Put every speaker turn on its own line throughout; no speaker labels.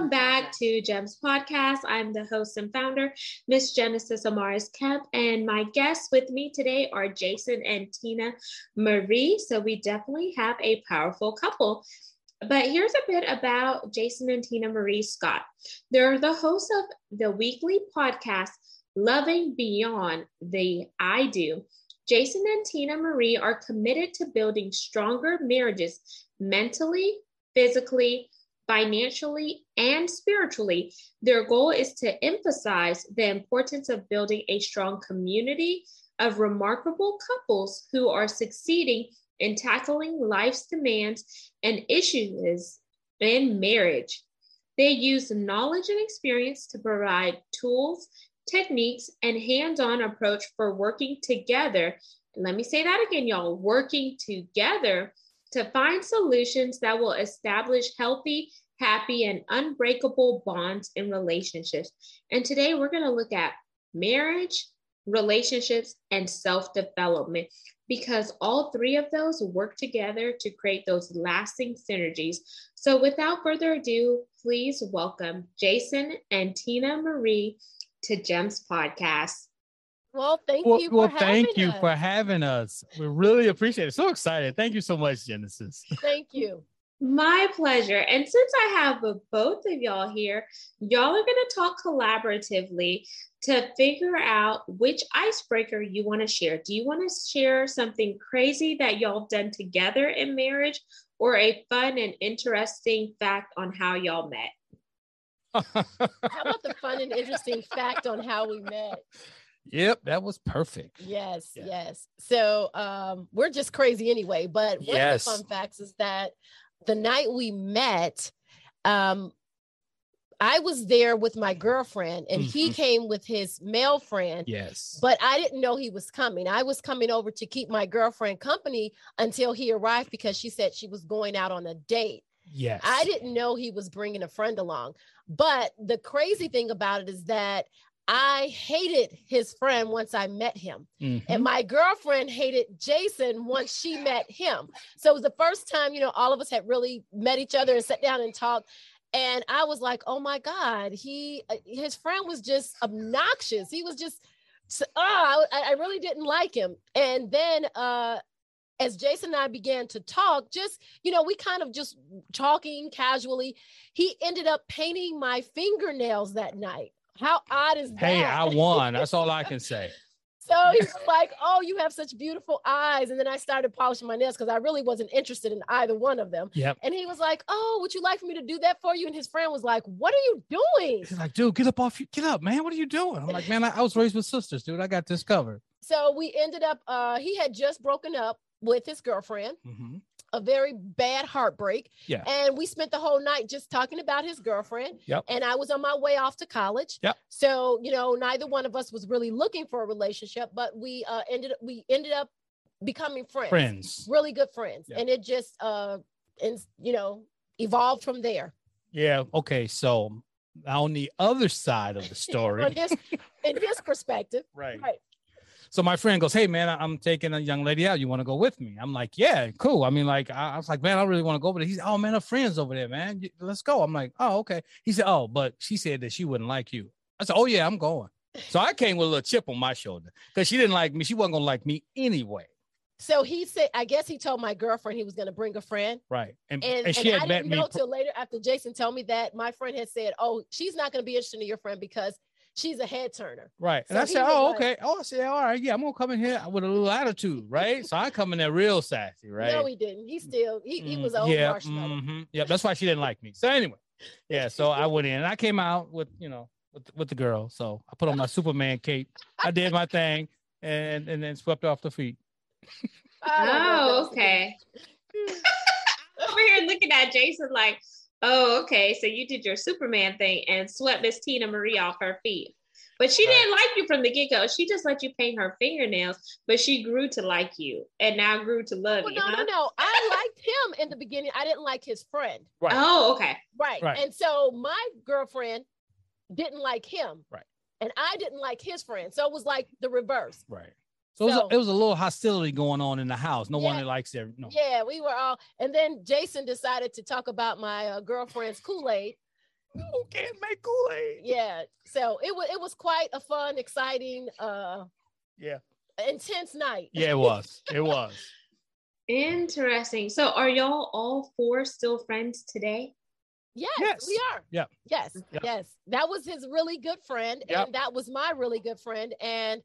Welcome back to GEMS Podcast. I'm the host and founder, Miss Genesis Amaris Kemp, and my guests with me today are Jason and Tina Marie. So we definitely have a powerful couple. But here's a bit about Jason and Tina Marie Scott. They're the hosts of the weekly podcast, Loving Beyond the I Do. Jason and Tina Marie are committed to building stronger marriages mentally, physically, financially, and spiritually. Their goal is to emphasize the importance of building a strong community of remarkable couples who are succeeding in tackling life's demands and issues in marriage. They use knowledge and experience to provide tools, techniques, and hands on approach for working together. let me say that again, y'all working together to find solutions that will establish healthy, happy, and unbreakable bonds in relationships. And today we're going to look at marriage, relationships, and self development because all three of those work together to create those lasting synergies. So, without further ado, please welcome Jason and Tina Marie to GEMS Podcast.
Well, thank well, you.
well, thank you us. for having us. We really appreciate it. So excited. Thank you so much, Genesis.
Thank you.
My pleasure. And since I have both of y'all here, y'all are going to talk collaboratively to figure out which icebreaker you want to share. Do you want to share something crazy that y'all have done together in marriage or a fun and interesting fact on how y'all met?
how about the fun and interesting fact on how we met?
Yep, that was perfect.
Yes, yeah. yes. So um, we're just crazy anyway. But one yes. of the fun facts is that the night we met, um, I was there with my girlfriend and mm-hmm. he came with his male friend.
Yes.
But I didn't know he was coming. I was coming over to keep my girlfriend company until he arrived because she said she was going out on a date.
Yes.
I didn't know he was bringing a friend along. But the crazy thing about it is that I hated his friend once I met him. Mm-hmm. And my girlfriend hated Jason once she met him. So it was the first time, you know, all of us had really met each other and sat down and talked. And I was like, oh my God, he, uh, his friend was just obnoxious. He was just, oh, I, I really didn't like him. And then, uh, as Jason and I began to talk, just, you know, we kind of just talking casually, he ended up painting my fingernails that night. How odd is that?
Hey, I won. That's all I can say.
So he's like, "Oh, you have such beautiful eyes," and then I started polishing my nails because I really wasn't interested in either one of them.
Yep.
And he was like, "Oh, would you like for me to do that for you?" And his friend was like, "What are you doing?"
He's like, "Dude, get up off, you, get up, man. What are you doing?" I'm like, "Man, I, I was raised with sisters, dude. I got this covered."
So we ended up. uh He had just broken up with his girlfriend. Mm-hmm a very bad heartbreak.
Yeah.
And we spent the whole night just talking about his girlfriend.
Yep.
And I was on my way off to college.
Yep.
So, you know, neither one of us was really looking for a relationship, but we uh ended we ended up becoming friends.
Friends.
Really good friends. Yep. And it just uh and you know, evolved from there.
Yeah. Okay. So on the other side of the story,
his, in his perspective,
right. right so my friend goes, Hey man, I'm taking a young lady out. You want to go with me? I'm like, Yeah, cool. I mean, like, I, I was like, Man, I really want to go over there. He's, Oh man, her friend's over there, man. Let's go. I'm like, Oh, okay. He said, Oh, but she said that she wouldn't like you. I said, Oh, yeah, I'm going. So I came with a little chip on my shoulder because she didn't like me. She wasn't going to like me anyway.
So he said, I guess he told my girlfriend he was going to bring a friend.
Right.
And, and, and she and I didn't know till later after Jason told me that my friend had said, Oh, she's not going to be interested in your friend because she's a head turner.
Right. And so I said, Oh, like, okay. Oh, I said, All right, yeah, I'm gonna come in here with a little attitude, right? so I come in there real sassy, right?
No, he didn't. He still he, he was old
yeah,
marshmallow.
Mm-hmm. Yeah, that's why she didn't like me. So anyway, yeah, so I went in and I came out with, you know, with, with the girl. So I put on my Superman cape. I did my thing and and then swept off the feet.
oh, okay. Over here looking at Jason like, Oh, okay. So you did your Superman thing and swept Miss Tina Marie off her feet. But she right. didn't like you from the get go. She just let you paint her fingernails, but she grew to like you and now grew to love well, you.
No, huh? no, no. I liked him in the beginning. I didn't like his friend.
Right. Oh, okay.
Right. right. And so my girlfriend didn't like him.
Right.
And I didn't like his friend. So it was like the reverse.
Right. So, so it, was a, it, was a, little hostility going on in the house. No yeah, one likes it. No.
Yeah, we were all. And then Jason decided to talk about my uh, girlfriend's Kool Aid
who can't make Kool-Aid?
Yeah. So it was it was quite a fun, exciting, uh
yeah,
intense night.
Yeah, it was. It was.
Interesting. So are y'all all four still friends today?
Yes, yes. we are.
Yeah.
Yes. Yes. That was his really good friend. Yep. And that was my really good friend. And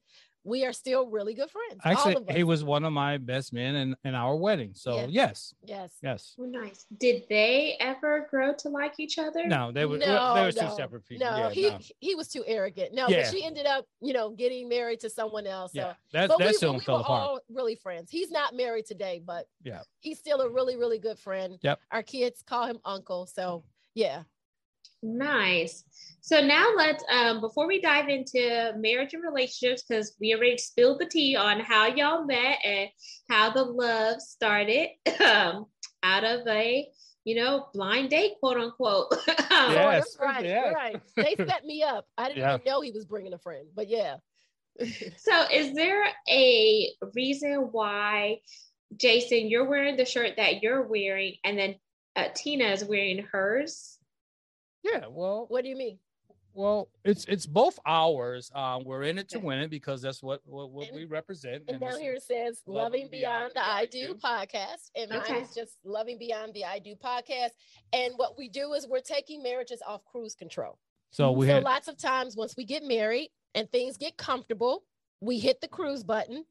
we are still really good friends.
Actually, he was one of my best men in, in our wedding. So yes.
Yes. Yes.
yes.
Oh, nice. Did they ever grow to like each other?
No, they were no, they were no. two separate people.
No, yeah, he no. he was too arrogant. No, yeah. but she ended up, you know, getting married to someone else. So.
Yeah, that, but that we, still we fell apart. All
really friends. He's not married today, but
yeah,
he's still a really, really good friend.
Yep.
Our kids call him uncle. So yeah.
Nice. So now let's um before we dive into marriage and relationships, because we already spilled the tea on how y'all met and how the love started um out of a you know blind date, quote unquote.
yes,
right,
yes.
right. They set me up. I didn't yeah. even know he was bringing a friend, but yeah.
so is there a reason why Jason, you're wearing the shirt that you're wearing, and then uh, Tina is wearing hers?
Yeah, well,
what do you mean?
Well, it's it's both ours. Um, we're in it to win it because that's what what, what and, we represent.
And, and down here it says "Loving Beyond, Beyond the I Do, do podcast," and okay. mine is just "Loving Beyond the I Do podcast." And what we do is we're taking marriages off cruise control.
So we
so
had
lots of times once we get married and things get comfortable, we hit the cruise button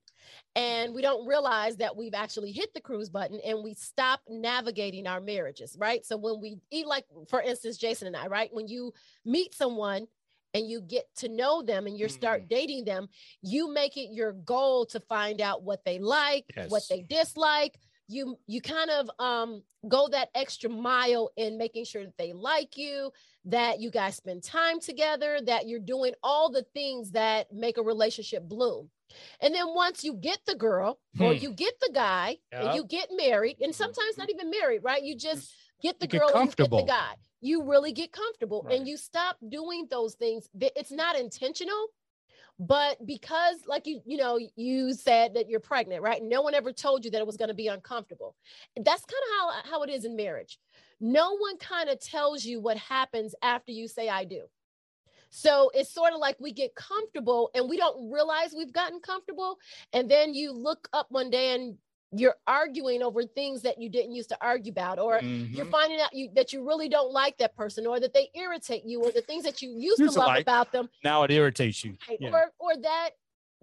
and we don't realize that we've actually hit the cruise button and we stop navigating our marriages, right? So when we eat, like for instance, Jason and I, right? When you meet someone and you get to know them and you start mm. dating them, you make it your goal to find out what they like, yes. what they dislike. You you kind of um go that extra mile in making sure that they like you, that you guys spend time together, that you're doing all the things that make a relationship bloom. And then once you get the girl or hmm. you get the guy yep. and you get married, and sometimes not even married, right? You just get the you girl get comfortable. and you get the guy. You really get comfortable right. and you stop doing those things. It's not intentional, but because like you you know you said that you're pregnant right no one ever told you that it was going to be uncomfortable that's kind of how how it is in marriage no one kind of tells you what happens after you say i do so it's sort of like we get comfortable and we don't realize we've gotten comfortable. And then you look up one day and you're arguing over things that you didn't used to argue about, or mm-hmm. you're finding out you, that you really don't like that person, or that they irritate you, or the things that you used, used to love like, about them.
Now it irritates you.
Right? Yeah. Or, or that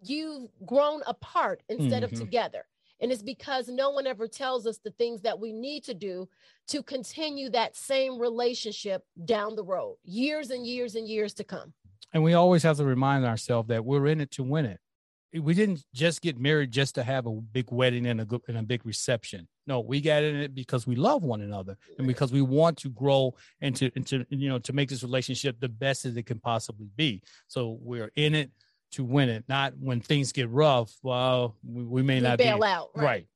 you've grown apart instead mm-hmm. of together. And it's because no one ever tells us the things that we need to do to continue that same relationship down the road, years and years and years to come.
And we always have to remind ourselves that we're in it to win it. We didn't just get married just to have a big wedding and a good and a big reception. No, we got in it because we love one another and because we want to grow and to, and to you know to make this relationship the best as it can possibly be. So we're in it to win it, not when things get rough. Well, we, we may not
bail
be,
out,
right? right.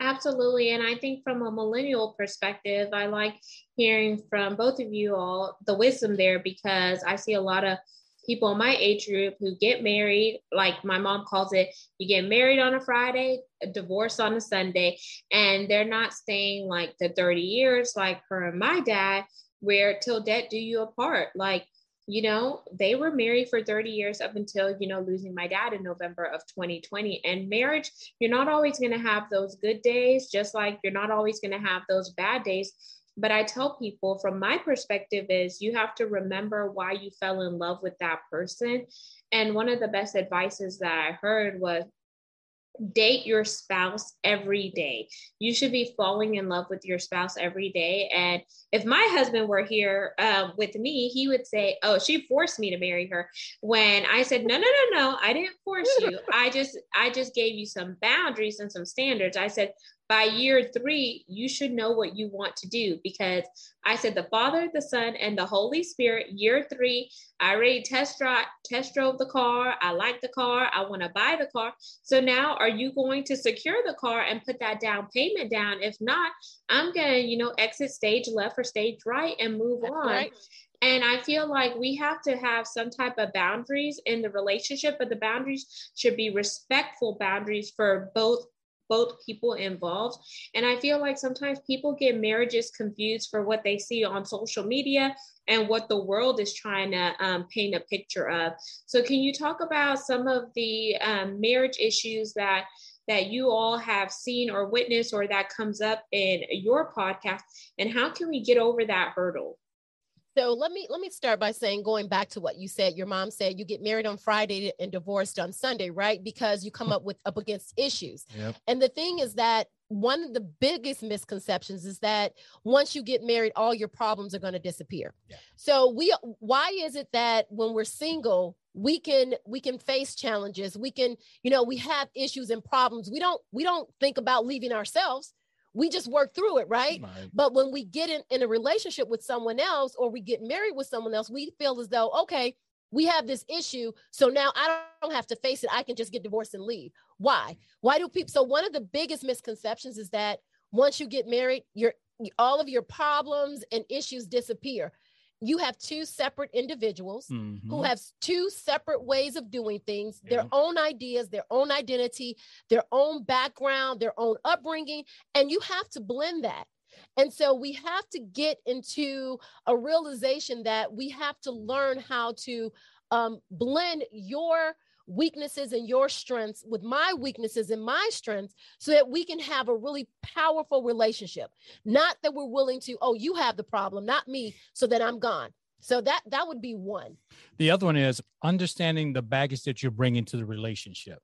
Absolutely. And I think from a millennial perspective, I like hearing from both of you all the wisdom there because I see a lot of people in my age group who get married, like my mom calls it, you get married on a Friday, divorce on a Sunday, and they're not staying like the 30 years like her and my dad, where till death do you apart. Like you know, they were married for 30 years up until, you know, losing my dad in November of 2020. And marriage, you're not always going to have those good days, just like you're not always going to have those bad days. But I tell people from my perspective is you have to remember why you fell in love with that person. And one of the best advices that I heard was date your spouse every day. You should be falling in love with your spouse every day. And if my husband were here uh, with me, he would say, "Oh, she forced me to marry her." When I said, "No, no, no, no, I didn't force you. I just, I just gave you some boundaries and some standards." I said, by year three, you should know what you want to do because I said the Father, the Son, and the Holy Spirit. Year three, I already test drive, test drove the car. I like the car. I want to buy the car. So now, are you going to secure the car and put that down payment down? If not, I'm gonna, you know, exit stage left or stage right and move That's on. Right. And I feel like we have to have some type of boundaries in the relationship, but the boundaries should be respectful boundaries for both both people involved. And I feel like sometimes people get marriages confused for what they see on social media and what the world is trying to um, paint a picture of. So, can you talk about some of the um, marriage issues that? that you all have seen or witnessed or that comes up in your podcast and how can we get over that hurdle
so let me let me start by saying going back to what you said your mom said you get married on friday and divorced on sunday right? Because you come hmm. up with up against issues. Yep. and the thing is that one of the biggest misconceptions is that once you get married all your problems are going to disappear. Yeah. so we why is it that when we're single we can we can face challenges? We can you know we have issues and problems. We don't we don't think about leaving ourselves we just work through it right? right, but when we get in, in a relationship with someone else or we get married with someone else we feel as though okay we have this issue so now i don't have to face it. I can just get divorced and leave. Why? Why do people so one of the biggest misconceptions is that once you get married your all of your problems and issues disappear you have two separate individuals mm-hmm. who have two separate ways of doing things, yeah. their own ideas, their own identity, their own background, their own upbringing, and you have to blend that. And so we have to get into a realization that we have to learn how to um, blend your weaknesses and your strengths with my weaknesses and my strengths so that we can have a really powerful relationship. Not that we're willing to oh you have the problem not me so that i'm gone. So that that would be one.
The other one is understanding the baggage that you're bringing to the relationship.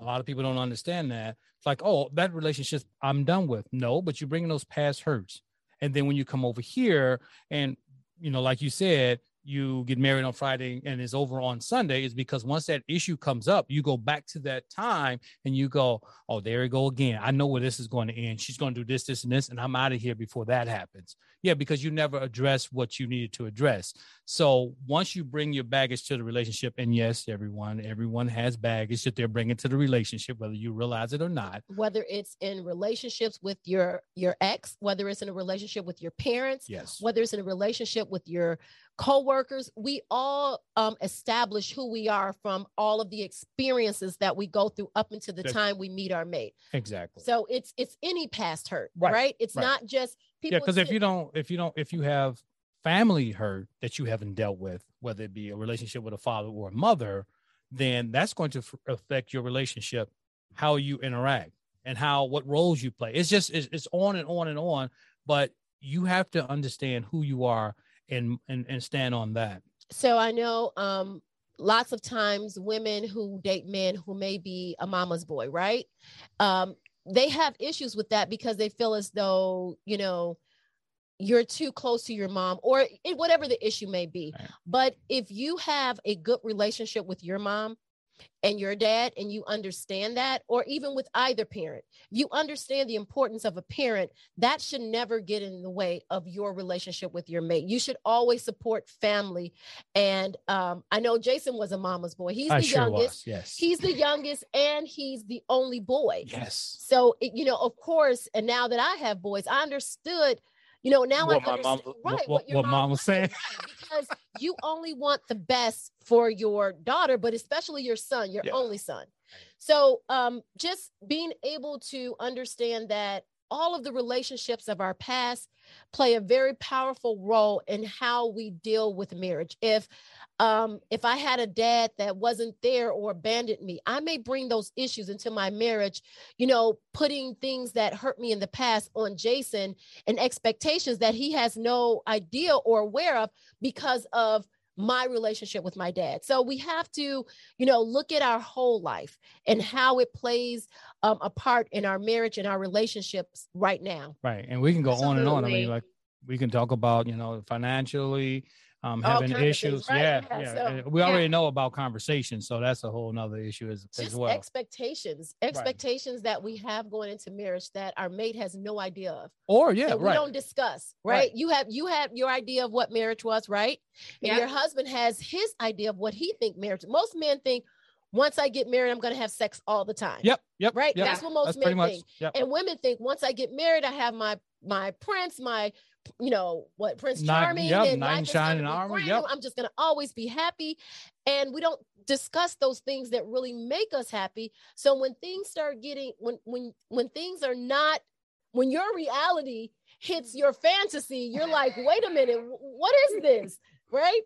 A lot of people don't understand that. It's like oh that relationship i'm done with. No but you're bringing those past hurts. And then when you come over here and you know like you said you get married on Friday and it's over on Sunday is because once that issue comes up, you go back to that time and you go, Oh, there we go again. I know where this is going to end. She's going to do this, this, and this, and I'm out of here before that happens. Yeah, because you never address what you needed to address. So once you bring your baggage to the relationship, and yes, everyone, everyone has baggage that they're bringing to the relationship, whether you realize it or not.
Whether it's in relationships with your your ex, whether it's in a relationship with your parents,
yes,
whether it's in a relationship with your co-workers we all um, establish who we are from all of the experiences that we go through up until the time we meet our mate
exactly
so it's it's any past hurt right, right? it's right. not just
people yeah because if you don't if you don't if you have family hurt that you haven't dealt with whether it be a relationship with a father or a mother then that's going to affect your relationship how you interact and how what roles you play. It's just it's, it's on and on and on but you have to understand who you are and and, and stand on that.
So i know um lots of times women who date men who may be a mama's boy right? Um they have issues with that because they feel as though you know you're too close to your mom or whatever the issue may be right. but if you have a good relationship with your mom and your dad and you understand that or even with either parent you understand the importance of a parent that should never get in the way of your relationship with your mate. You should always support family. And um, i know jason was a mama's boy. He's I the sure youngest.
was, yes.
He's the youngest and he's the only boy.
Yes.
So you know of course and now that i have boys i understood you know, now what I understand mom, right
what, what, what mom, mom was saying.
because you only want the best for your daughter, but especially your son, your yeah. only son. So um, just being able to understand that all of the relationships of our past play a very powerful role in how we deal with marriage. If um, if I had a dad that wasn't there or abandoned me, I may bring those issues into my marriage, you know, putting things that hurt me in the past on Jason and expectations that he has no idea or aware of because of my relationship with my dad. So we have to, you know, look at our whole life and how it plays um, a part in our marriage and our relationships right now.
Right. And we can go Absolutely. on and on. I mean, like we can talk about, you know, financially, um,
All
having issues.
right?
Yeah,
Yeah,
yeah.
so-
we already know about conversations, so that's a whole nother issue as,
just
as well.
expectations expectations that we have going into marriage that our mate has no idea of
or yeah,
that we don't discuss right?
Right.
you have you have your idea of what marriage was right and
Yeah.
your husband has his idea of what he think marriage most men think once i get married i'm going to have sex all the time
Yep, yep,
right
Yep.
that's what most
That's
men
pretty much.
think
Yep.
and women think once i get married i have my my prince my you know what prince
Knight-
charming
yep,
and
knight in
life
shining armor, yep.
i'm just going to always be happy and we don't discuss those things that really make us happy so when things start getting when when when things are not when your reality hits your fantasy you're like wait a minute what is this right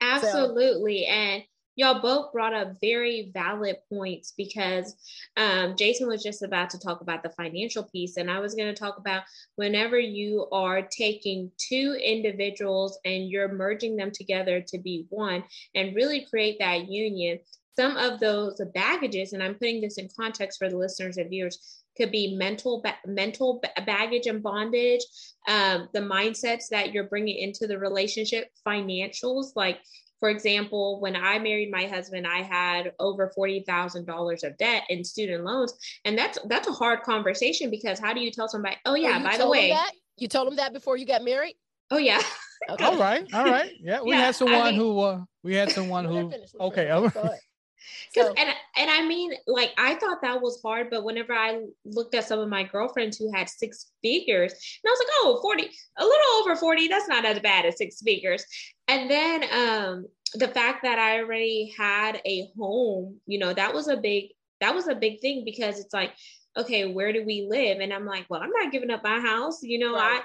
Absolutely. And y'all both brought up very valid points because um, Jason was just about to talk about the financial piece. And I was going to talk about whenever you are taking two individuals and you're merging them together to be one and really create that union. Some of those baggages, and I'm putting this in context for the listeners and viewers, could be mental ba- mental baggage and bondage, um, the mindsets that you're bringing into the relationship, financials. Like, for example, when I married my husband, I had over forty thousand dollars of debt in student loans, and that's that's a hard conversation because how do you tell somebody? Oh
Oh,
yeah,
you
by the way,
that? you told him that before you got married
oh yeah,
okay
All right, all right. Yeah, we
Yeah,
had
I
someone
mean-
who uh, we had someone who.
finish,
Okay,
finish. Go
right.
So-
and and I mean, like I thought that was hard, but whenever I looked at some of my girlfriends who had six figures, and I was like, oh, 40, a little over 40, that's not as bad as six figures. And then um the fact that I already had a home, you know, that was a big that was a big thing because it's like, okay, where do we live? And I'm like, well, I'm not giving up my house, you know,
Right.
I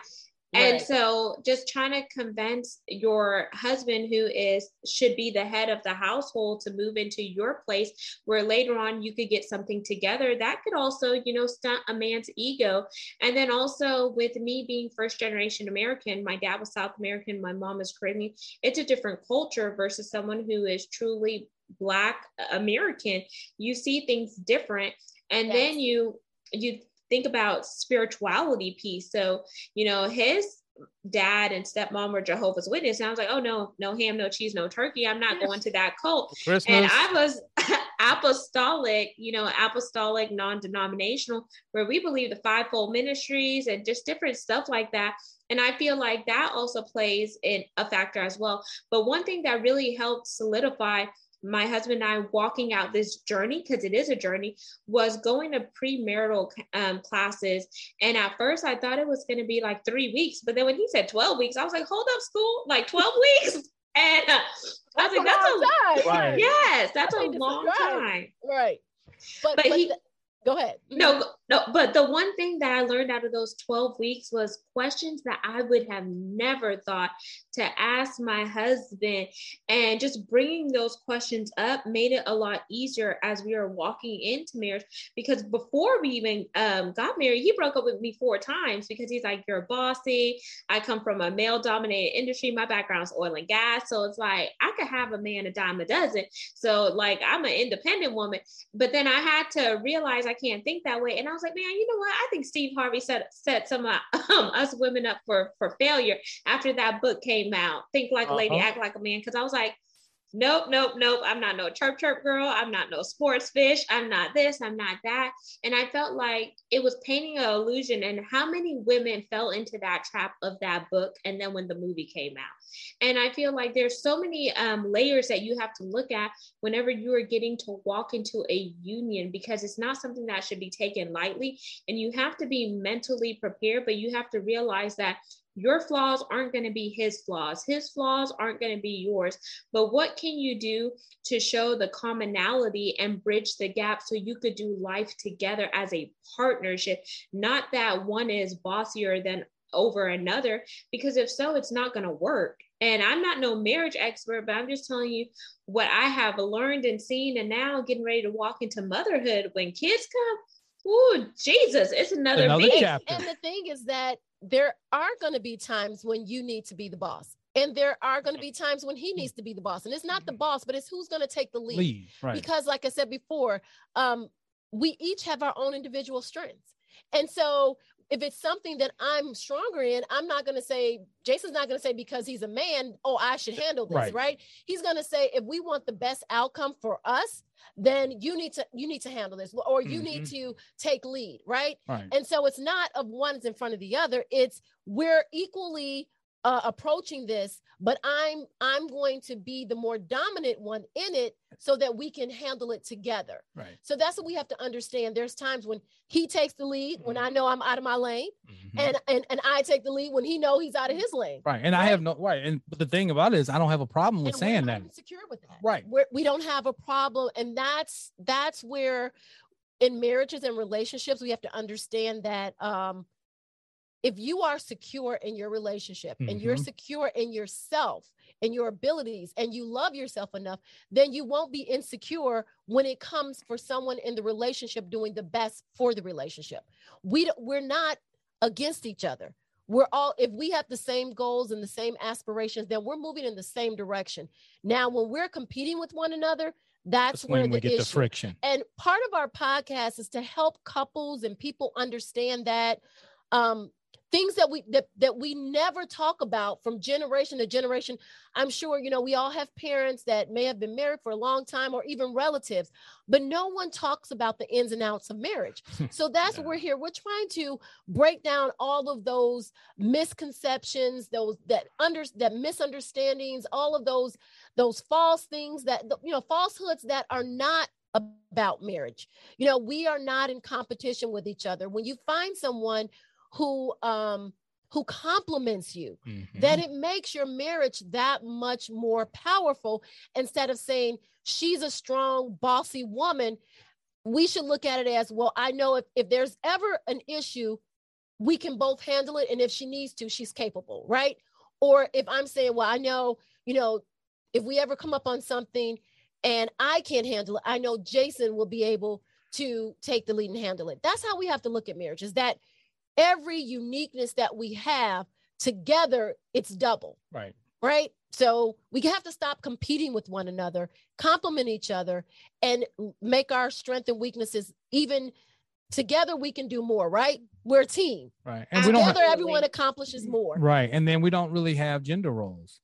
and so just trying to convince your husband who is should be the head of the household to move into your place where later on you could get something together that could also you know stunt a man's ego. And then also with me being first generation american my dad was south american my mom is caribbean it's a different culture versus someone who is truly black american. You see things different and
Yes.
then you you think about spirituality piece so you know his dad and stepmom were jehovah's witness and i was like oh no no ham no cheese no turkey i'm not going to that cult
Christmas.
and I was apostolic, you know, apostolic, non-denominational, where we believe the fivefold ministries and just different stuff like that. And I feel like that also plays in a factor as well. But one thing that really helped solidify my husband and I walking out this journey, because it is a journey, was going to premarital um, classes. And at first, I thought it was going to be like three weeks, but then when he said twelve weeks, I was like, "Hold up, school! Like twelve weeks?" And uh, I was like, "That's a
long time.
Right.
Yes, that's a
Totally
long
drive.
time.
Right. But,
But
but,
he-
the- go ahead.
No, no, but the one thing that I learned out of those 12 weeks was questions that I would have never thought to ask my husband. And just bringing those questions up made it a lot easier as we were walking into marriage. Because before we even um, got married, he broke up with me four times because he's like, You're bossy. I come from a male dominated industry. My background's oil and gas. So it's like, I could have a man a dime a dozen. So, like, I'm an independent woman. But then I had to realize I can't think that way. And I was like, man, you know what? I think Steve Harvey set set some of um, us women up for for failure after that book came out. Think like a lady,
Uh-huh.
act like a man. Because I was like, nope, nope, nope. I'm not no chirp chirp girl. I'm not no sports fish. I'm not this. I'm not that. And I felt like it was painting an illusion. And how many women fell into that trap of that book? And then when the movie came out, and I feel like there's so many um, layers that you have to look at whenever you are getting to walk into a union because it's not something that should be taken lightly and you have to be mentally prepared but you have to realize that your flaws aren't going to be his flaws. His flaws aren't going to be yours. But what can you do to show the commonality and bridge the gap so you could do life together as a partnership? Not that one is bossier than over another because if so it's not going to work. And i'm not no marriage expert but i'm just telling you what i have learned and seen and now getting ready to walk into motherhood when kids come. Oh jesus it's another,
Another
beast.
chapter.
And the thing is that there are going to be times when you need to be the boss. And there are going to be times when he needs to be the boss. And it's not the boss, but it's who's going to take the lead.
Lead, right?
Because, like I said before, um, we each have our own individual strengths. And so if it's something that I'm stronger in, I'm not going to say, Jason's not going to say because he's a man, oh, I should handle this, right? right? He's going to say, if we want the best outcome for us, then you need to you need to handle this or you mm-hmm. need to take lead right? right and so it's not of one's in front of the other it's we're equally uh, approaching this but i'm i'm going to be the more dominant one in it so that we can handle it together.
Right.
So that's what we have to understand. There's times when he takes the lead when i know i'm out of my lane mm-hmm. and, and and i take the lead when he know he's out of his lane.
Right and right? i have no right and but the thing about it is i don't have a problem with and saying that.
secure with that.
Right.
We're, we don't have a problem and that's that's where in marriages and relationships we have to understand that um if you are secure in your relationship mm-hmm. and you're mm-hmm. secure in yourself and your abilities and you love yourself enough, then you won't be insecure when it comes for someone in the relationship doing the best for the relationship. We we're not against each other. We're all if we have the same goals and the same aspirations, then we're moving in the same direction. Now, when we're competing with one another, that's, that's where
we get
issue.
the friction.
And part of our podcast is to help couples and people understand that um, things that we that, that we never talk about from generation to generation. I'm sure you know we all have parents that may have been married for a long time or even relatives but no one talks about the ins and outs of marriage. So that's yeah. what we're here. We're trying to break down all of those misconceptions those that under that misunderstandings all of those those false things that you know falsehoods that are not about marriage. You know we are not in competition with each other. When you find someone who um who compliments you mm-hmm. then it makes your marriage that much more powerful. Instead of saying she's a strong bossy woman we should look at it as well i know if, if there's ever an issue we can both handle it and if she needs to she's capable right? Or if i'm saying well i know you know if we ever come up on something and i can't handle it i know jason will be able to take the lead and handle it. That's how we have to look at marriage is that every uniqueness that we have together, it's double.
Right.
Right. So we have to stop competing with one another, complement each other, and make our strength and weaknesses even together we can do more, right? We're a team.
Right.
And together we don't have, everyone accomplishes more.
Right. And then we don't really have gender roles.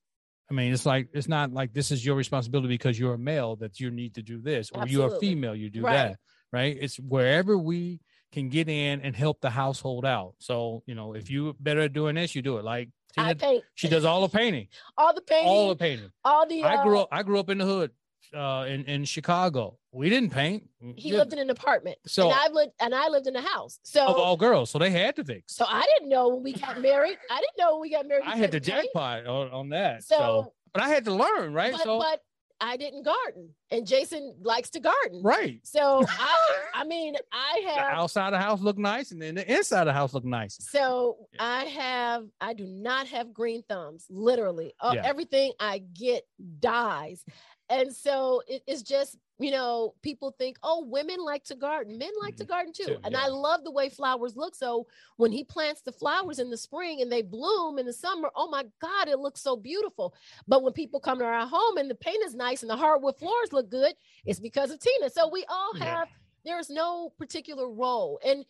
I mean, it's like it's not like this is your responsibility because you're a male that you need to do this, or Absolutely. you're a female, you do right. that. Right. It's wherever we can get in and help the household out. So, you know, if you better at doing this, you do it. Like
Tina, I paint.
she does all the painting.
all the painting.
All the painting.
All the
uh, I grew uh, up I grew up in the hood uh in, in Chicago. We didn't paint.
He lived in an apartment. So and I lived and I lived in a house. So
of all girls. So they had to fix.
So I didn't know when we got married. I didn't know when we got married.
I had the jackpot on, on that. So, so, but I had to learn, right?
But,
so
but I didn't garden, and Jason likes to garden.
Right.
So I, I mean, I have
the outside the house look nice, and then the inside of the house look nice.
So yeah. I have, I do not have green thumbs. Literally, uh, yeah. everything I get dies, and so it, it's just you know, people think, oh, women like to garden. Men like mm-hmm. to garden too. too and yeah. I love the way flowers look. So when he plants the flowers in the spring and they bloom in the summer, oh my God, it looks so beautiful. But when people come to our home and the paint is nice and the hardwood floors look good, it's because of Tina. So we all have, yeah. there's no particular role. And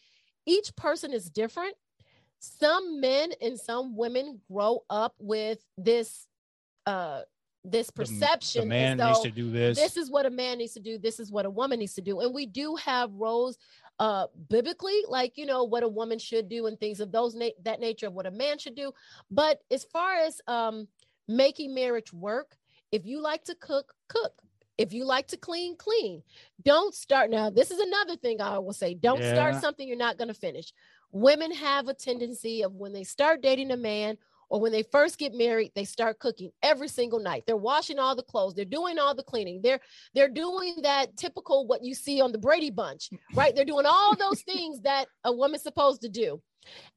each person is different. Some men and some women grow up with this uh this perception.
The, the man needs to do this.
This is what a man needs to do. This is what a woman needs to do. And we do have roles uh biblically like you know what a woman should do and things of those na- that nature of what a man should do but as far as um making marriage work if you like to cook cook if you like to clean clean don't start now this is another thing i will say don't yeah. start something you're not going to finish women have a tendency of when they start dating a man or when they first get married they start cooking every single night. They're washing all the clothes. They're doing all the cleaning. They're they're doing that typical what you see on the brady bunch right? They're doing all those things that a woman's supposed to do.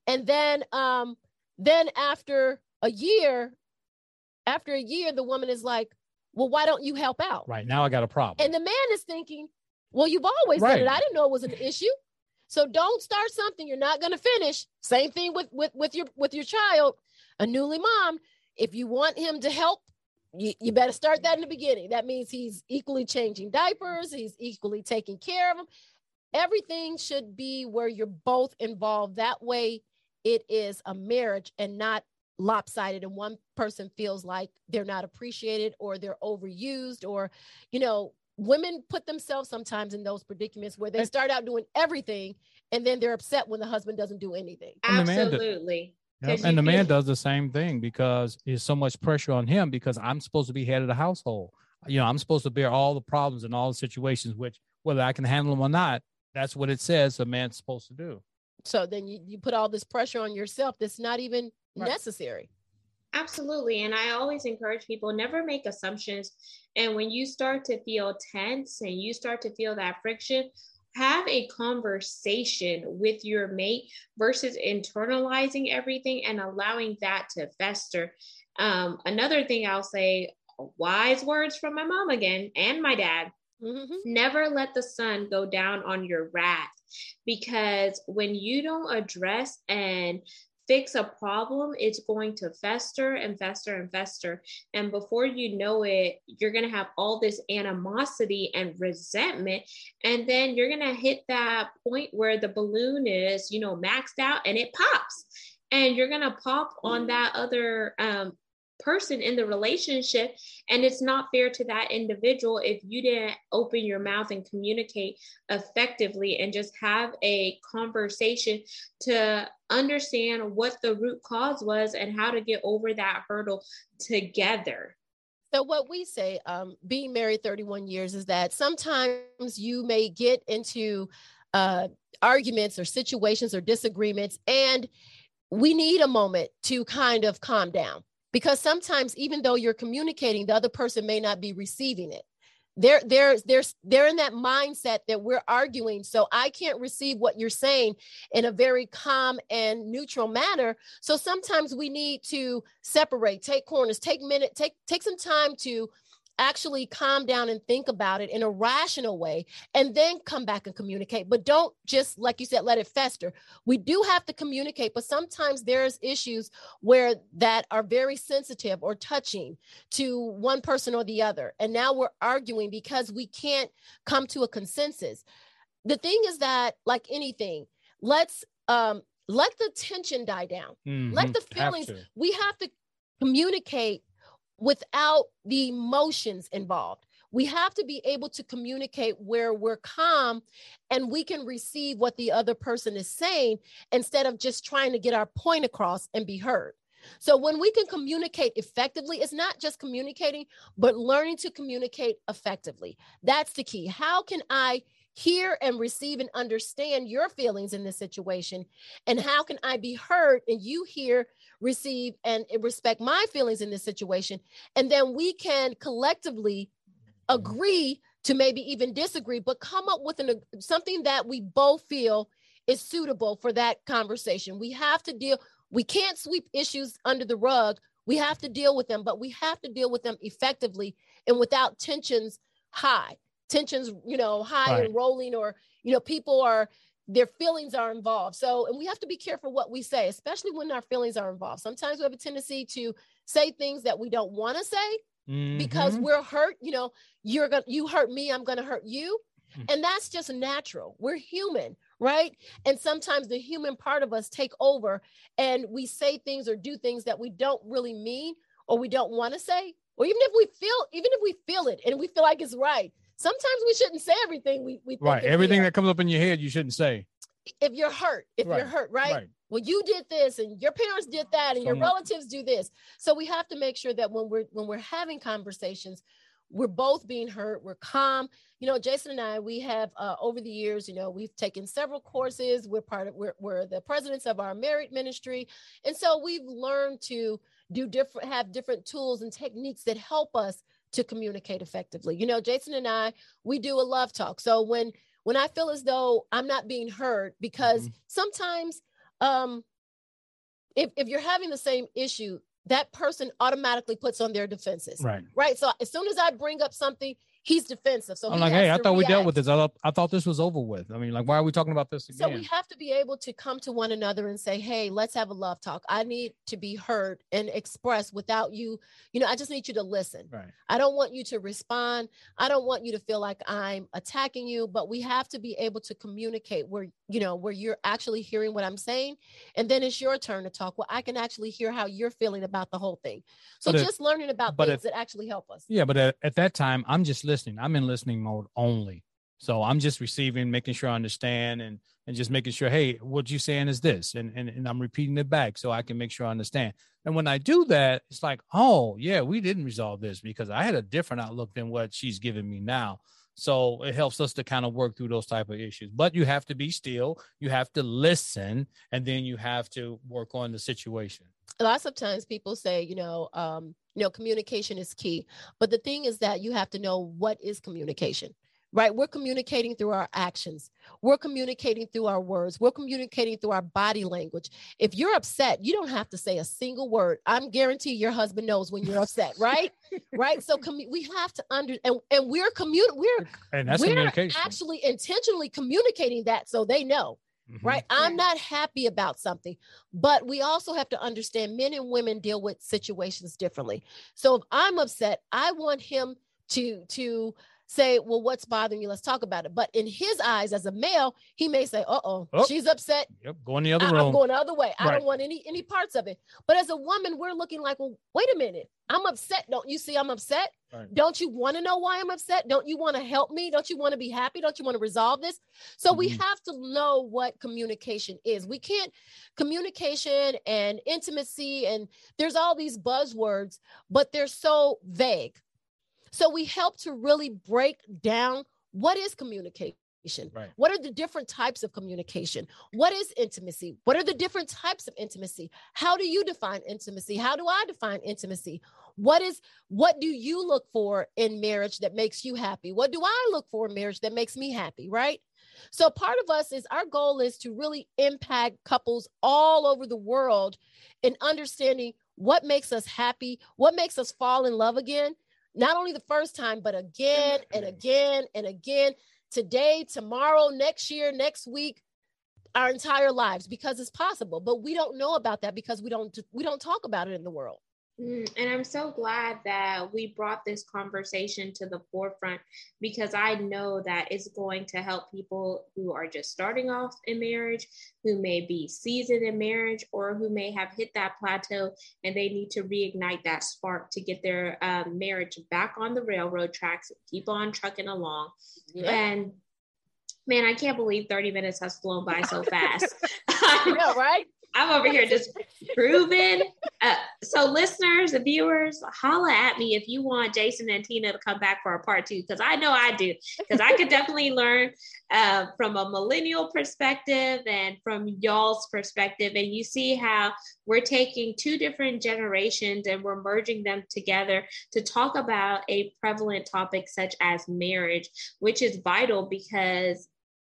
And then um then after a year after a year the woman is like well why don't you help out?
Right now i got a problem.
And the man is thinking well you've always right. done it i didn't know it was an issue. So don't start something you're not going to finish. Same thing with with with your with your child a newly mom, if you want him to help, you, you better start that in the beginning. That means he's equally changing diapers, he's equally taking care of them. Everything should be where you're both involved. That way, it is a marriage and not lopsided and one person feels like they're not appreciated or they're overused or you know women put themselves sometimes in those predicaments where they start out doing everything and then they're upset when the husband doesn't do anything
absolutely
Yep. And the man does the same thing because there's so much pressure on him because I'm supposed to be head of the household. You know, I'm supposed to bear all the problems and all the situations, which whether I can handle them or not, that's what it says a man's supposed to do.
So then you, you put all this pressure on yourself that's not even right. necessary.
Absolutely. And I always encourage people never make assumptions. And when you start to feel tense and you start to feel that friction, have a conversation with your mate versus internalizing everything and allowing that to fester. Um, another thing I'll say wise words from my mom again and my dad. Mm-hmm. Never let the sun go down on your wrath because when you don't address and fix a problem, it's going to fester and fester and fester. And before you know it, you're going to have all this animosity and resentment. And then you're going to hit that point where the balloon is, you know, maxed out and it pops. And you're going to pop on that other um, person in the relationship and it's not fair to that individual if you didn't open your mouth and communicate effectively and just have a conversation to understand what the root cause was and how to get over that hurdle together.
So what we say um, being married 31 years is that sometimes you may get into uh, arguments or situations or disagreements and we need a moment to kind of calm down because sometimes even though you're communicating the other person may not be receiving it. They're they're they're they're in that mindset that we're arguing. So i can't receive what you're saying in a very calm and neutral manner. So sometimes we need to separate take corners take minute take take some time to actually calm down and think about it in a rational way and then come back and communicate. But don't just like you said let it fester. We do have to communicate but sometimes there's issues where that are very sensitive or touching to one person or the other. And now we're arguing because we can't come to a consensus. The thing is that like anything let's um let the tension die down. Mm-hmm. let the feelings have we have to communicate without the emotions involved. We have to be able to communicate where we're calm and we can receive what the other person is saying instead of just trying to get our point across and be heard. So, when we can communicate effectively, it's not just communicating, but learning to communicate effectively. That's the key. How can I hear and receive and understand your feelings in this situation? And how can I be heard and you hear receive, and respect my feelings in this situation. And then we can collectively agree to maybe even disagree, but come up with an, something that we both feel is suitable for that conversation. We have to deal, we can't sweep issues under the rug. We have to deal with them, but we have to deal with them effectively and without tensions high. Tensions, you know, high right. and rolling, or, you know, people are their feelings are involved. So, and we have to be careful what we say, especially when our feelings are involved. Sometimes we have a tendency to say things that we don't want to say mm-hmm. because we're hurt. You know, you're going to, you hurt me, I'm going to hurt you. Mm-hmm. And that's just natural. We're human, right? And sometimes the human part of us take over and we say things or do things that we don't really mean or we don't want to say. Or even if we feel, even if we feel it and we feel like it's right, sometimes we shouldn't say everything we, we
right everything that comes up in your head you shouldn't say.
If you're hurt if right. you're hurt right? right. Well you did this and your parents did that and your relatives do this. So we have to make sure that when we're when we're having conversations we're both being hurt we're calm. You know jason and i we have uh, over the years you know we've taken several courses. We're part of we're, we're the presidents of our married ministry. And so we've learned to do different have different tools and techniques that help us to communicate effectively. You know, Jason and I, we do a love talk. So when when I feel as though I'm not being heard, because mm-hmm. sometimes um if, if you're having the same issue, that person automatically puts on their defenses.
Right.
Right. So as soon as I bring up something, he's defensive. So
I'm like, hey, I thought react. we dealt with this. I thought, I thought this was over with. I mean, like, why are we talking about this again?
So we have to be able to come to one another and say, hey, let's have a love talk. I need to be heard and expressed without you. You know, I just need you to listen.
Right.
I don't want you to respond. I don't want you to feel like I'm attacking you, but we have to be able to communicate where, you know, where you're actually hearing what I'm saying. And then it's your turn to talk. Well, I can actually hear how you're feeling about the whole thing. So but just it, learning about things it, that actually help us.
Yeah. But at, at that time, I'm just listening. I'm in listening mode only. So I'm just receiving, making sure I understand and and just making sure, hey, what you're saying is this. And, and and I'm repeating it back so I can make sure I understand. And when I do that, it's like, oh yeah, we didn't resolve this because I had a different outlook than what she's giving me now. So it helps us to kind of work through those type of issues. But you have to be still, you have to listen, and then you have to work on the situation.
Lots of times people say, you know, um, you know, communication is key. But the thing is that you have to know what is communication right? We're communicating through our actions. We're communicating through our words. We're communicating through our body language. If you're upset, you don't have to say a single word. I'm guarantee your husband knows when you're upset, right? right. So we have to under and, and we're commun we're
and that's
we're actually intentionally communicating that so they know. Mm-hmm. Right. I'm not happy about something, but we also have to understand men and women deal with situations differently. So if I'm upset, I want him to to say, well, what's bothering you? Let's talk about it. But in his eyes, as a male, he may say, uh-oh, oh, she's upset.
Yep, going the other I, room.
I'm going the other way. Right. I don't want any any parts of it. But as a woman, we're looking like, well, wait a minute. I'm upset. Don't you see I'm upset? Right. Don't you want to know why I'm upset? Don't you want to help me? Don't you want to be happy? Don't you want to resolve this? So mm-hmm. we have to know what communication is. We can't communication and intimacy and there's all these buzzwords, but they're so vague. So we help to really break down what is communication. Right. What are the different types of communication? What is intimacy? What are the different types of intimacy? How do you define intimacy? How do I define intimacy? What is what do you look for in marriage that makes you happy? What do I look for in marriage that makes me happy, right? So part of us is our goal is to really impact couples all over the world in understanding what makes us happy, what makes us fall in love again, not only the first time, but again and again and again, today, tomorrow, next year, next week, our entire lives because it's possible. But we don't know about that because we don't we don't talk about it in the world.
Mm, and I'm so glad that we brought this conversation to the forefront because I know that it's going to help people who are just starting off in marriage, who may be seasoned in marriage, or who may have hit that plateau and they need to reignite that spark to get their um, marriage back on the railroad tracks, keep on trucking along. Yeah. And man, I can't believe 30 minutes has flown by so fast.
I know, right?
I'm over here just proving. Uh, so, listeners and viewers, holla at me if you want Jason and Tina to come back for a part two, because I know I do. Because I could definitely learn uh, from a millennial perspective and from y'all's perspective. And you see how we're taking two different generations and we're merging them together to talk about a prevalent topic such as marriage, which is vital because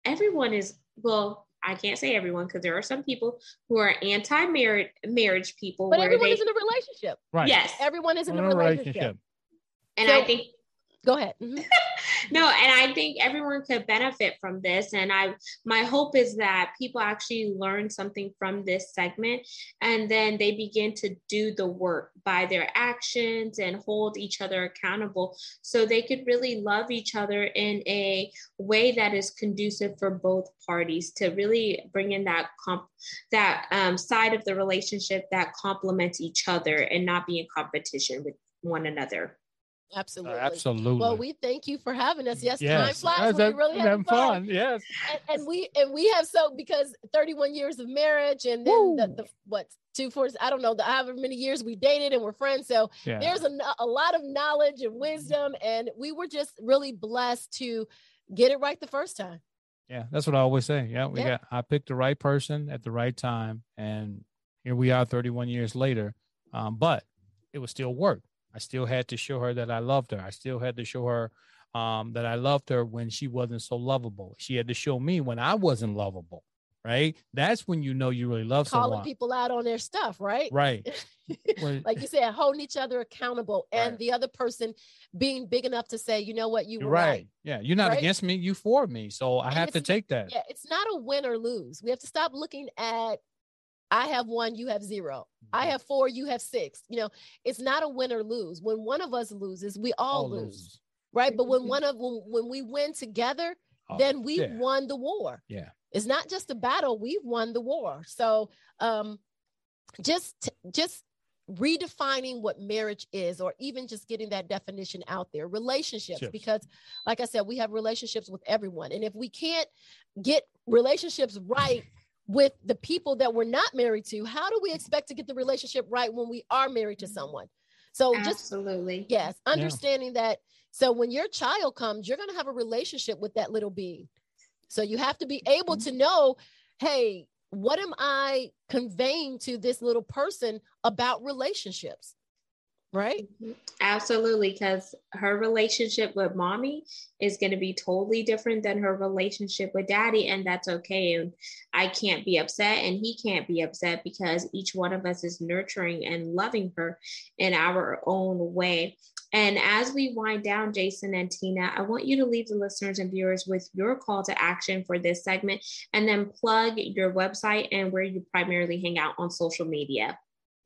everyone is, well, I can't say everyone because there are some people who are anti-marriage marriage people.
But everyone they, is in a relationship.
Right. Yes.
Everyone is in, in a relationship. relationship.
And so, I think
go ahead. Mm-hmm.
no, and I think everyone could benefit from this. And I my hope is that people actually learn something from this segment and then they begin to do the work by their actions and hold each other accountable so they could really love each other in a way that is conducive for both parties to really bring in that comp that um, side of the relationship that complements each other and not be in competition with one another.
Absolutely. Uh,
absolutely.
Well, we thank you for having us. Yes, yes. time flies. That, we really having fun. fun.
Yes.
And, and, we and we have so because 31 years of marriage and then the, the, what two four I don't know the however many years we dated and we're friends. So yeah. there's a, a lot of knowledge and wisdom, and we were just really blessed to get it right the first time.
Yeah, that's what I always say. Yeah, we yeah. got I picked the right person at the right time, and here we are 31 years later. Um, but it was still work I still had to show her that I loved her. I still had to show her um, that I loved her when she wasn't so lovable. She had to show me when I wasn't lovable, right? That's when you know you really love someone.
calling
someone.
people out on their stuff, right?
Right.
like you said, holding each other accountable, and
Right.
the other person being big enough to say, you know what, you were
right.
right.
Yeah. You're not
Right?
against me. You for me. So I
And
have to take that.
Yeah, it's not a win or lose. We have to stop looking at I have one, you have zero. I have four, you have six. You know, it's not a win or lose. When one of us loses, we all,
All
lose,
loses.
right? But when one of when, when we win together,
Oh,
then we
yeah.
won the war.
Yeah.
It's not just a battle, we've won the war. So, um just just redefining what marriage is or even just getting that definition out there relationships
Ships.
because like i said we have relationships with everyone and if we can't get relationships right with the people that we're not married to how do we expect to get the relationship right when we are married to mm-hmm. someone so just
Absolutely.
Yes, understanding that. So when your child comes, you're going to have a relationship with that little being. So you have to be able mm-hmm. to know, hey, what am I conveying to this little person about relationships? Right?
Mhm. Absolutely, because her relationship with mommy is going to be totally different than her relationship with daddy, and that's okay. And I can't be upset, and he can't be upset because each one of us is nurturing and loving her in our own way. And as we wind down, Jason and Tina, I want you to leave the listeners and viewers with your call to action for this segment and then plug your website and where you primarily hang out on social media.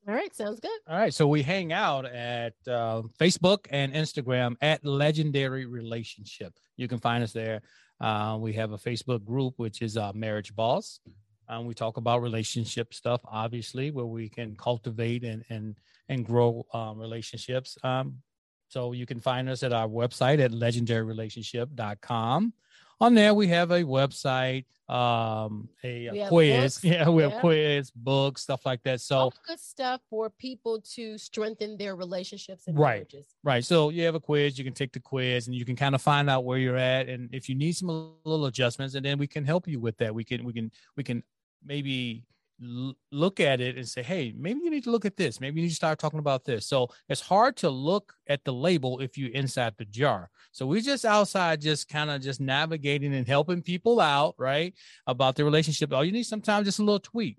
All right, sounds good.
All right. So we hang out at uh, Facebook and Instagram at Legendary Relationship. You can find us there. Uh, we have a Facebook group, which is uh, Marriage Boss. Um, we talk about relationship stuff, obviously, where we can cultivate and and and grow um, relationships. Um, so you can find us at our website at legendaryrelationship.com. On there, we have a website, um, a,
We
quiz.
books.
Yeah, we have quiz, books, stuff like that. So
All good stuff for people to strengthen their relationships and
Right.
marriages.
Right. So you have a quiz, you can take the quiz and you can kind of find out where you're at. And if you need some little adjustments, and then we can help you with that. We can, we can, we can maybe l- look at it and say, hey, maybe you need to look at this. Maybe you need to start talking about this. So it's hard to look at the label if you're inside the jar. So we're just outside, just kind of just navigating and helping people out, right? About the relationship. All you need sometimes just a little tweak.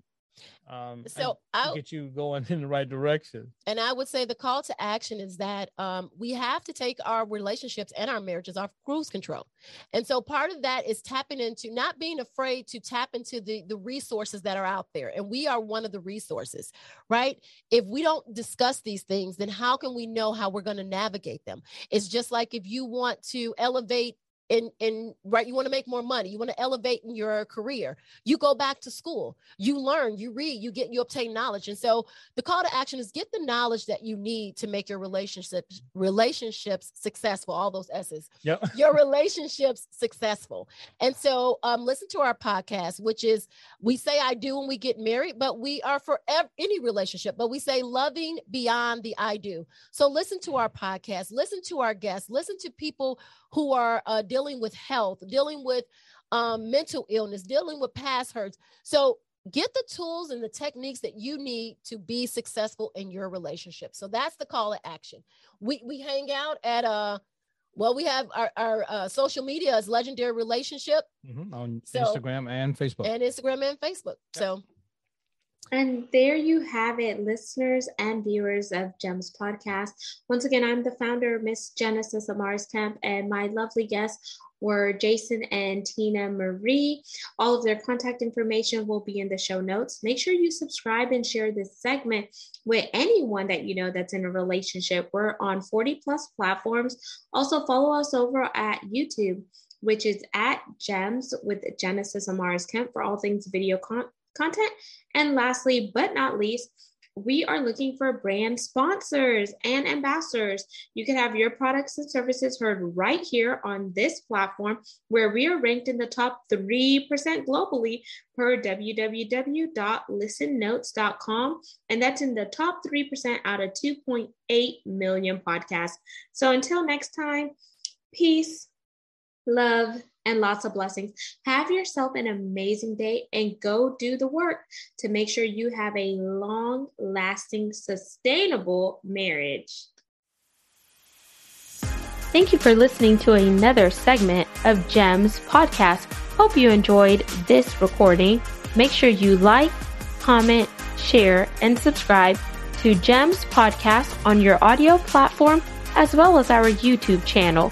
Um,
So
and
I
get you going in the right direction.
and I would say the call to action is that um, we have to take our relationships and our marriages off cruise control. And so part of that is tapping into not being afraid to tap into the, the resources that are out there. And we are one of the resources, right? If we don't discuss these things, then how can we know how we're going to navigate them? It's just like if you want to elevate in in right you want to make more money you want to elevate in your career you go back to school you learn you read you get you obtain knowledge and so the call to action is get the knowledge that you need to make your relationships relationships successful all those s's.
Yep.
your relationships successful. And so um, listen to our podcast which is we say i do when we get married but we are for ev- any relationship but we say loving beyond the i do. So listen to our podcast listen to our guests listen to people who are uh, dealing with health dealing with um, mental illness dealing with past hurts. So get the tools and the techniques that you need to be successful in your relationship. So that's the call to action. We we hang out at uh well we have our, our uh, social media is legendary relationship.
Mhm, On
So-
Instagram and Facebook.
and instagram and facebook. So
And there you have it, listeners and viewers of GEMS podcast. Once again, I'm the founder, Miss Genesis Amaris Kemp, and my lovely guests were Jason and Tina Marie. All of their contact information will be in the show notes. Make sure you subscribe and share this segment with anyone that you know that's in a relationship. We're on 40 plus platforms. Also, follow us over at YouTube, which is at GEMS with Genesis Amaris Kemp for all things video con- content. And lastly, but not least, we are looking for brand sponsors and ambassadors. You can have your products and services heard right here on this platform, where we are ranked in the top 3% globally per www.listennotes.com. And that's in the top 3% out of 2.8 million podcasts. So until next time, peace, love, and lots of blessings. Have yourself an amazing day and go do the work to make sure you have a long lasting, sustainable marriage.
Thank you for listening to another segment of GEMS podcast. Hope you enjoyed this recording.
make sure you like, comment, share, and subscribe to GEMS Podcast on your audio platform as well as our YouTube channel,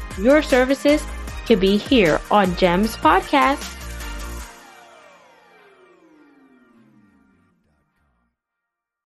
your services can be here on GEMS Podcast.